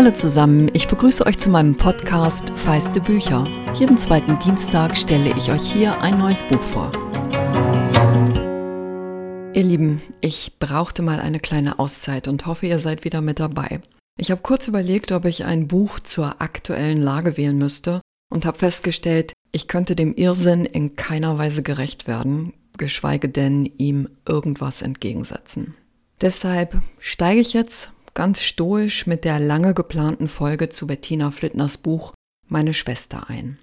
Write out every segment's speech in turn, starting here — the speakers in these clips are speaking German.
Hallo zusammen, ich begrüße euch zu meinem Podcast Feiste Bücher. Jeden zweiten Dienstag stelle ich euch hier ein neues Buch vor. Ihr Lieben, ich brauchte mal eine kleine Auszeit und hoffe, ihr seid wieder mit dabei. Ich habe kurz überlegt, ob ich ein Buch zur aktuellen Lage wählen müsste und habe festgestellt, ich könnte dem Irrsinn in keiner Weise gerecht werden, geschweige denn ihm irgendwas entgegensetzen. Deshalb steige ich jetzt ganz stoisch mit der lange geplanten Folge zu Bettina Flittners Buch Meine Schwester ein.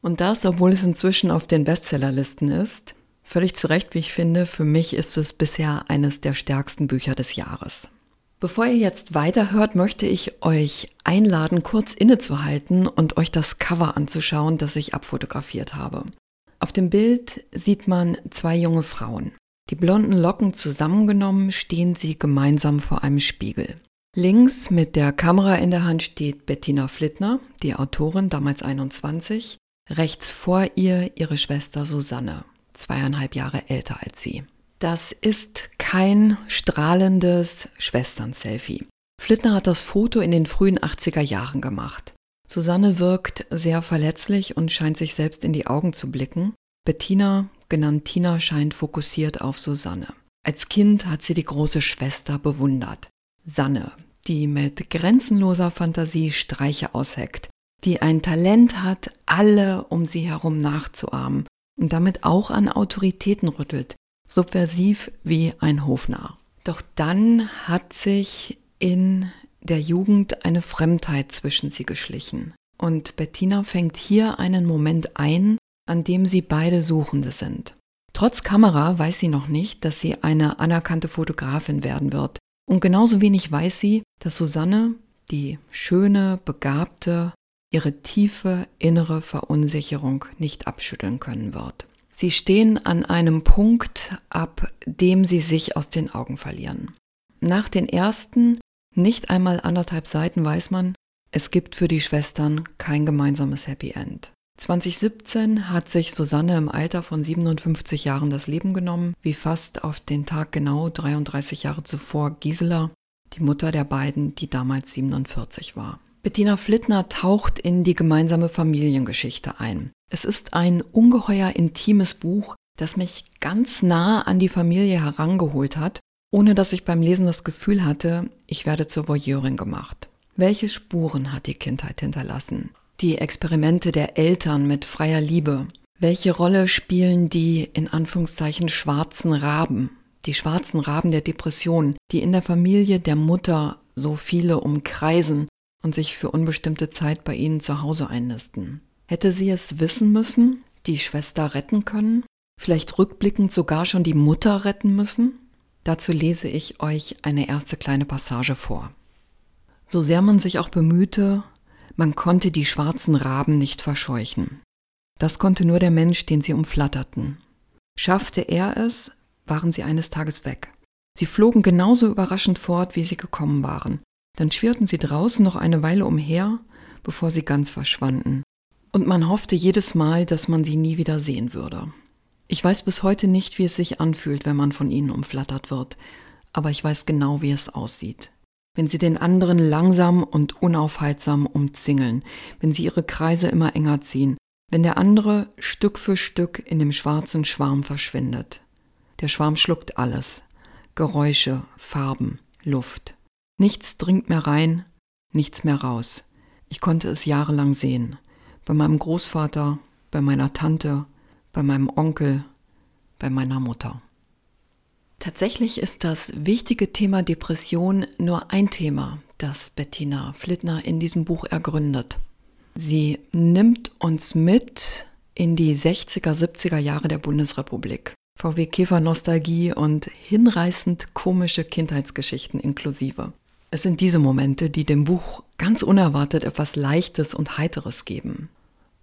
Und das, obwohl es inzwischen auf den Bestsellerlisten ist, völlig zu Recht, wie ich finde, für mich ist es bisher eines der stärksten Bücher des Jahres. Bevor ihr jetzt weiterhört, möchte ich euch einladen, kurz innezuhalten und euch das Cover anzuschauen, das ich abfotografiert habe. Auf dem Bild sieht man zwei junge Frauen. Die blonden Locken zusammengenommen stehen sie gemeinsam vor einem Spiegel. Links mit der Kamera in der Hand steht Bettina Flittner, die Autorin, damals 21. Rechts vor ihr ihre Schwester Susanne, zweieinhalb Jahre älter als sie. Das ist kein strahlendes Schwestern-Selfie. Flittner hat das Foto in den frühen 80er Jahren gemacht. Susanne wirkt sehr verletzlich und scheint sich selbst in die Augen zu blicken. Bettina genannt Tina, scheint fokussiert auf Susanne. Als Kind hat sie die große Schwester bewundert. Sanne, die mit grenzenloser Fantasie Streiche ausheckt, die ein Talent hat, alle um sie herum nachzuahmen und damit auch an Autoritäten rüttelt, subversiv wie ein Hofnarr. Doch dann hat sich in der Jugend eine Fremdheit zwischen sie geschlichen. Und Bettina fängt hier einen Moment ein, an dem sie beide Suchende sind. Trotz Kamera weiß sie noch nicht, dass sie eine anerkannte Fotografin werden wird. Und genauso wenig weiß sie, dass Susanne, die schöne, begabte, ihre tiefe innere Verunsicherung nicht abschütteln können wird. Sie stehen an einem Punkt, ab dem sie sich aus den Augen verlieren. Nach den ersten, nicht einmal anderthalb Seiten weiß man, es gibt für die Schwestern kein gemeinsames Happy End. 2017 hat sich Susanne im Alter von 57 Jahren das Leben genommen, wie fast auf den Tag genau 33 Jahre zuvor Gisela, die Mutter der beiden, die damals 47 war. Bettina Flittner taucht in die gemeinsame Familiengeschichte ein. Es ist ein ungeheuer intimes Buch, das mich ganz nah an die Familie herangeholt hat, ohne dass ich beim Lesen das Gefühl hatte, ich werde zur Voyeurin gemacht. Welche Spuren hat die Kindheit hinterlassen? Die Experimente der Eltern mit freier Liebe? Welche Rolle spielen die in Anführungszeichen schwarzen Raben, die schwarzen Raben der Depression, die in der Familie der Mutter so viele umkreisen und sich für unbestimmte Zeit bei ihnen zu Hause einnisten? Hätte sie es wissen müssen, die Schwester retten können? Vielleicht rückblickend sogar schon die Mutter retten müssen? Dazu lese ich euch eine erste kleine Passage vor. So sehr man sich auch bemühte, man konnte die schwarzen Raben nicht verscheuchen. Das konnte nur der Mensch, den sie umflatterten. Schaffte er es, waren sie eines Tages weg. Sie flogen genauso überraschend fort, wie sie gekommen waren. Dann schwirrten sie draußen noch eine Weile umher, bevor sie ganz verschwanden. Und man hoffte jedes Mal, dass man sie nie wieder sehen würde. Ich weiß bis heute nicht, wie es sich anfühlt, wenn man von ihnen umflattert wird, aber ich weiß genau, wie es aussieht wenn sie den anderen langsam und unaufhaltsam umzingeln, wenn sie ihre Kreise immer enger ziehen, wenn der andere Stück für Stück in dem schwarzen Schwarm verschwindet. Der Schwarm schluckt alles. Geräusche, Farben, Luft. Nichts dringt mehr rein, nichts mehr raus. Ich konnte es jahrelang sehen. Bei meinem Großvater, bei meiner Tante, bei meinem Onkel, bei meiner Mutter. Tatsächlich ist das wichtige Thema Depression nur ein Thema, das Bettina Flittner in diesem Buch ergründet. Sie nimmt uns mit in die 60er, 70er Jahre der Bundesrepublik. VW Käfer Nostalgie und hinreißend komische Kindheitsgeschichten inklusive. Es sind diese Momente, die dem Buch ganz unerwartet etwas Leichtes und Heiteres geben.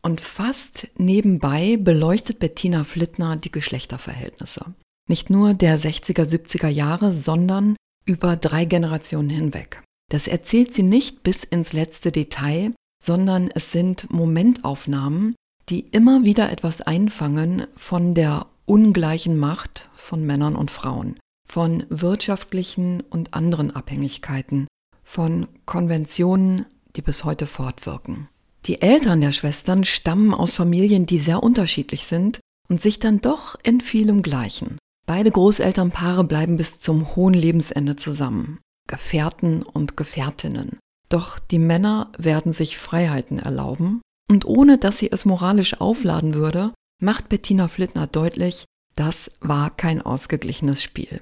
Und fast nebenbei beleuchtet Bettina Flittner die Geschlechterverhältnisse. Nicht nur der 60er, 70er Jahre, sondern über drei Generationen hinweg. Das erzählt sie nicht bis ins letzte Detail, sondern es sind Momentaufnahmen, die immer wieder etwas einfangen von der ungleichen Macht von Männern und Frauen, von wirtschaftlichen und anderen Abhängigkeiten, von Konventionen, die bis heute fortwirken. Die Eltern der Schwestern stammen aus Familien, die sehr unterschiedlich sind und sich dann doch in vielem gleichen. Beide Großelternpaare bleiben bis zum hohen Lebensende zusammen, Gefährten und Gefährtinnen. Doch die Männer werden sich Freiheiten erlauben und ohne dass sie es moralisch aufladen würde, macht Bettina Flittner deutlich, das war kein ausgeglichenes Spiel.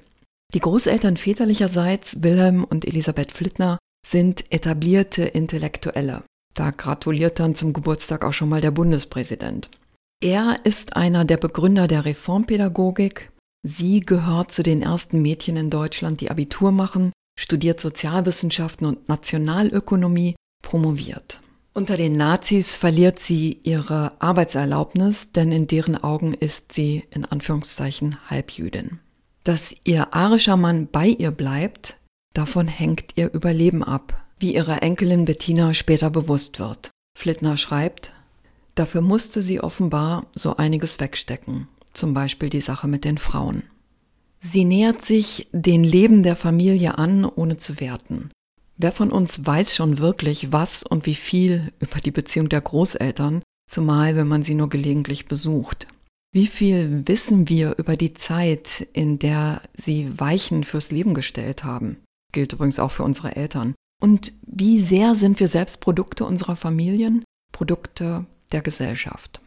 Die Großeltern väterlicherseits, Wilhelm und Elisabeth Flittner, sind etablierte Intellektuelle. Da gratuliert dann zum Geburtstag auch schon mal der Bundespräsident. Er ist einer der Begründer der Reformpädagogik. Sie gehört zu den ersten Mädchen in Deutschland, die Abitur machen, studiert Sozialwissenschaften und Nationalökonomie, promoviert. Unter den Nazis verliert sie ihre Arbeitserlaubnis, denn in deren Augen ist sie in Anführungszeichen Halbjüdin. Dass ihr arischer Mann bei ihr bleibt, davon hängt ihr Überleben ab, wie ihrer Enkelin Bettina später bewusst wird. Flittner schreibt, dafür musste sie offenbar so einiges wegstecken, zum Beispiel die Sache mit den Frauen. Sie nähert sich den Leben der Familie an, ohne zu werten. Wer von uns weiß schon wirklich, was und wie viel über die Beziehung der Großeltern, zumal wenn man sie nur gelegentlich besucht? Wie viel wissen wir über die Zeit, in der sie Weichen fürs Leben gestellt haben? Gilt übrigens auch für unsere Eltern. Und wie sehr sind wir selbst Produkte unserer Familien, Produkte der Gesellschaft?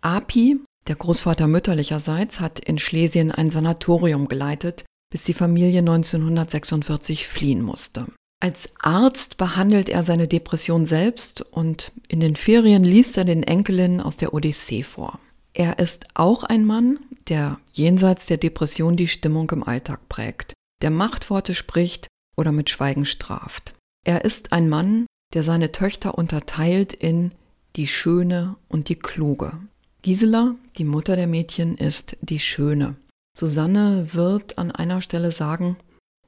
Api, der Großvater mütterlicherseits, hat in Schlesien ein Sanatorium geleitet, bis die Familie 1946 fliehen musste. Als Arzt behandelt er seine Depression selbst und in den Ferien liest er den Enkelinnen aus der Odyssee vor. Er ist auch ein Mann, der jenseits der Depression die Stimmung im Alltag prägt, der Machtworte spricht oder mit Schweigen straft. Er ist ein Mann, der seine Töchter unterteilt in die Schöne und die Kluge. Gisela, die Mutter der Mädchen, ist die Schöne. Susanne wird an einer Stelle sagen,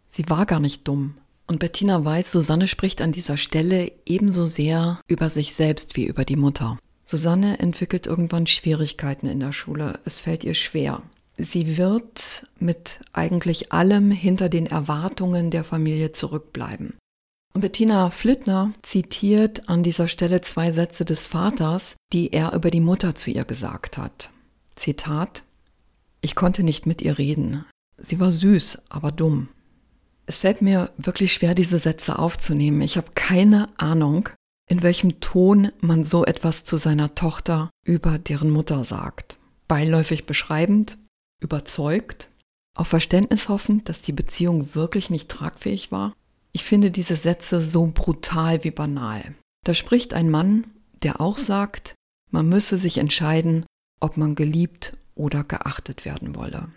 sie war gar nicht dumm, und Bettina weiß, Susanne spricht an dieser Stelle ebenso sehr über sich selbst wie über die Mutter. Susanne entwickelt irgendwann Schwierigkeiten in der Schule. Es fällt ihr schwer. Sie wird mit eigentlich allem hinter den Erwartungen der Familie zurückbleiben. Und Bettina Flittner zitiert an dieser Stelle zwei Sätze des Vaters, die er über die Mutter zu ihr gesagt hat. Zitat Ich konnte nicht mit ihr reden. Sie war süß, aber dumm. Es fällt mir wirklich schwer, diese Sätze aufzunehmen. Ich habe keine Ahnung, in welchem Ton man so etwas zu seiner Tochter über deren Mutter sagt. Beiläufig beschreibend, überzeugt, auf Verständnis hoffend, dass die Beziehung wirklich nicht tragfähig war. Ich finde diese Sätze so brutal wie banal. Da spricht ein Mann, der auch sagt, man müsse sich entscheiden, ob man geliebt oder geachtet werden wolle.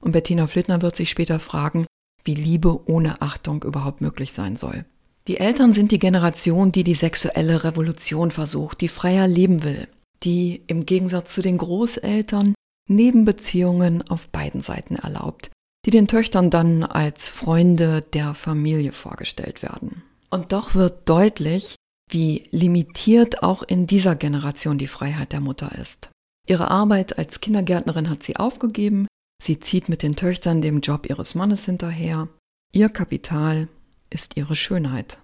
Und Bettina Flittner wird sich später fragen, wie Liebe ohne Achtung überhaupt möglich sein soll. Die Eltern sind die Generation, die die sexuelle Revolution versucht, die freier leben will, die im Gegensatz zu den Großeltern Nebenbeziehungen auf beiden Seiten erlaubt, die den Töchtern dann als Freunde der Familie vorgestellt werden. Und doch wird deutlich, wie limitiert auch in dieser Generation die Freiheit der Mutter ist. Ihre Arbeit als Kindergärtnerin hat sie aufgegeben, Sie zieht mit den Töchtern dem Job ihres Mannes hinterher. Ihr Kapital ist ihre Schönheit.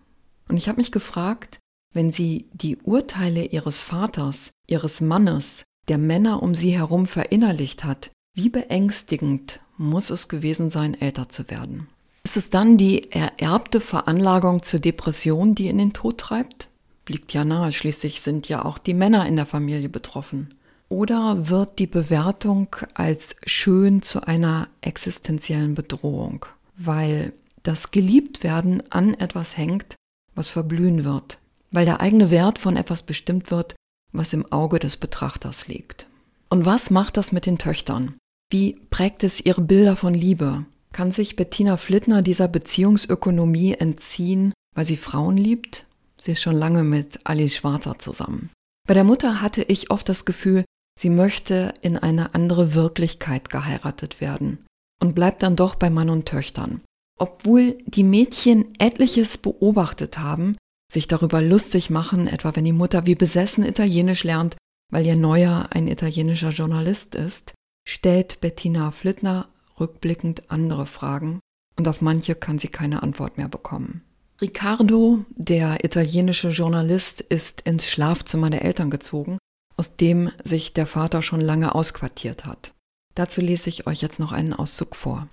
Und ich habe mich gefragt, wenn sie die Urteile ihres Vaters, ihres Mannes, der Männer um sie herum verinnerlicht hat, wie beängstigend muss es gewesen sein, älter zu werden? Ist es dann die ererbte Veranlagung zur Depression, die in den Tod treibt? Liegt ja nahe, schließlich sind ja auch die Männer in der Familie betroffen. Oder wird die Bewertung als schön zu einer existenziellen Bedrohung, weil das Geliebtwerden an etwas hängt, was verblühen wird, weil der eigene Wert von etwas bestimmt wird, was im Auge des Betrachters liegt. Und was macht das mit den Töchtern? Wie prägt es ihre Bilder von Liebe? Kann sich Bettina Flittner dieser Beziehungsökonomie entziehen, weil sie Frauen liebt? Sie ist schon lange mit Alice Schwarzer zusammen. Bei der Mutter hatte ich oft das Gefühl, Sie möchte in eine andere Wirklichkeit geheiratet werden und bleibt dann doch bei Mann und Töchtern. Obwohl die Mädchen etliches beobachtet haben, sich darüber lustig machen, etwa wenn die Mutter wie besessen Italienisch lernt, weil ihr Neuer ein italienischer Journalist ist, stellt Bettina Flittner rückblickend andere Fragen und auf manche kann sie keine Antwort mehr bekommen. Riccardo, der italienische Journalist, ist ins Schlafzimmer der Eltern gezogen, aus dem sich der Vater schon lange ausquartiert hat. Dazu lese ich euch jetzt noch einen Auszug vor.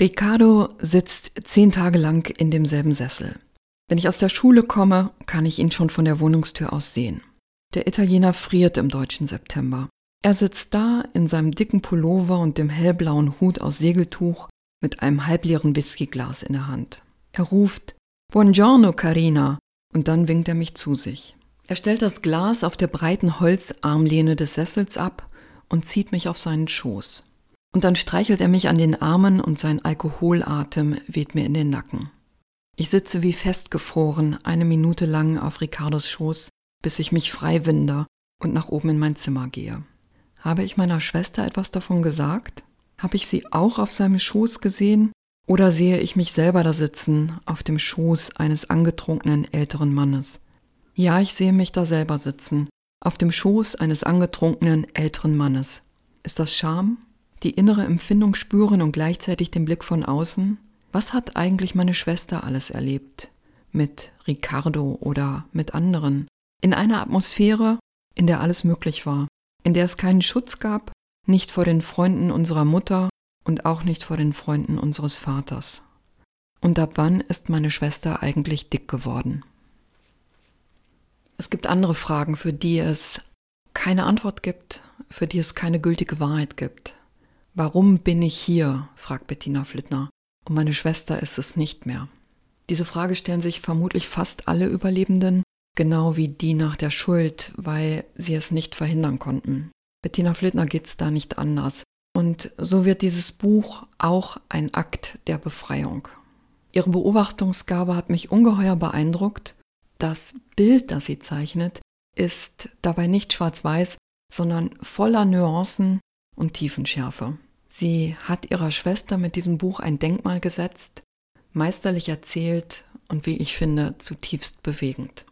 Riccardo sitzt zehn Tage lang in demselben Sessel. Wenn ich aus der Schule komme, kann ich ihn schon von der Wohnungstür aus sehen. Der Italiener friert im deutschen September. Er sitzt da in seinem dicken Pullover und dem hellblauen Hut aus Segeltuch mit einem halbleeren Whiskyglas in der Hand. Er ruft Buongiorno, Carina, und dann winkt er mich zu sich. Er stellt das Glas auf der breiten Holzarmlehne des Sessels ab und zieht mich auf seinen Schoß. Und dann streichelt er mich an den Armen und sein Alkoholatem weht mir in den Nacken. Ich sitze wie festgefroren eine Minute lang auf Ricardos Schoß, bis ich mich frei winde und nach oben in mein Zimmer gehe. Habe ich meiner Schwester etwas davon gesagt? Habe ich sie auch auf seinem Schoß gesehen oder sehe ich mich selber da sitzen, auf dem Schoß eines angetrunkenen älteren Mannes? Ja, ich sehe mich da selber sitzen, auf dem Schoß eines angetrunkenen älteren Mannes. Ist das Scham? Die innere Empfindung spüren und gleichzeitig den Blick von außen? Was hat eigentlich meine Schwester alles erlebt? Mit Ricardo oder mit anderen? In einer Atmosphäre, in der alles möglich war, in der es keinen Schutz gab, nicht vor den Freunden unserer Mutter und auch nicht vor den Freunden unseres Vaters. Und ab wann ist meine Schwester eigentlich dick geworden? Es gibt andere Fragen, für die es keine Antwort gibt, für die es keine gültige Wahrheit gibt. Warum bin ich hier? fragt Bettina Flittner. Und meine Schwester ist es nicht mehr. Diese Frage stellen sich vermutlich fast alle Überlebenden, genau wie die nach der Schuld, weil sie es nicht verhindern konnten. Bettina Flittner geht es da nicht anders. Und so wird dieses Buch auch ein Akt der Befreiung. Ihre Beobachtungsgabe hat mich ungeheuer beeindruckt. Das Bild, das sie zeichnet, ist dabei nicht schwarz-weiß, sondern voller Nuancen und Tiefenschärfe. Sie hat ihrer Schwester mit diesem Buch ein Denkmal gesetzt, meisterlich erzählt und wie ich finde, zutiefst bewegend.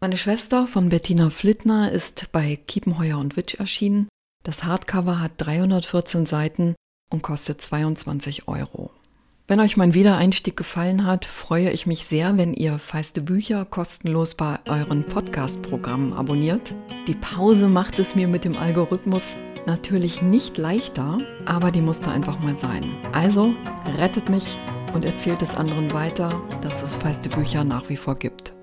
Meine Schwester von Bettina Flittner ist bei Kiepenheuer und Witsch erschienen das Hardcover hat 314 Seiten und kostet 22 Euro. Wenn euch mein Wiedereinstieg gefallen hat, freue ich mich sehr, wenn ihr feiste Bücher kostenlos bei euren Podcast-Programmen abonniert. Die Pause macht es mir mit dem Algorithmus natürlich nicht leichter, aber die musste einfach mal sein. Also rettet mich und erzählt es anderen weiter, dass es feiste Bücher nach wie vor gibt.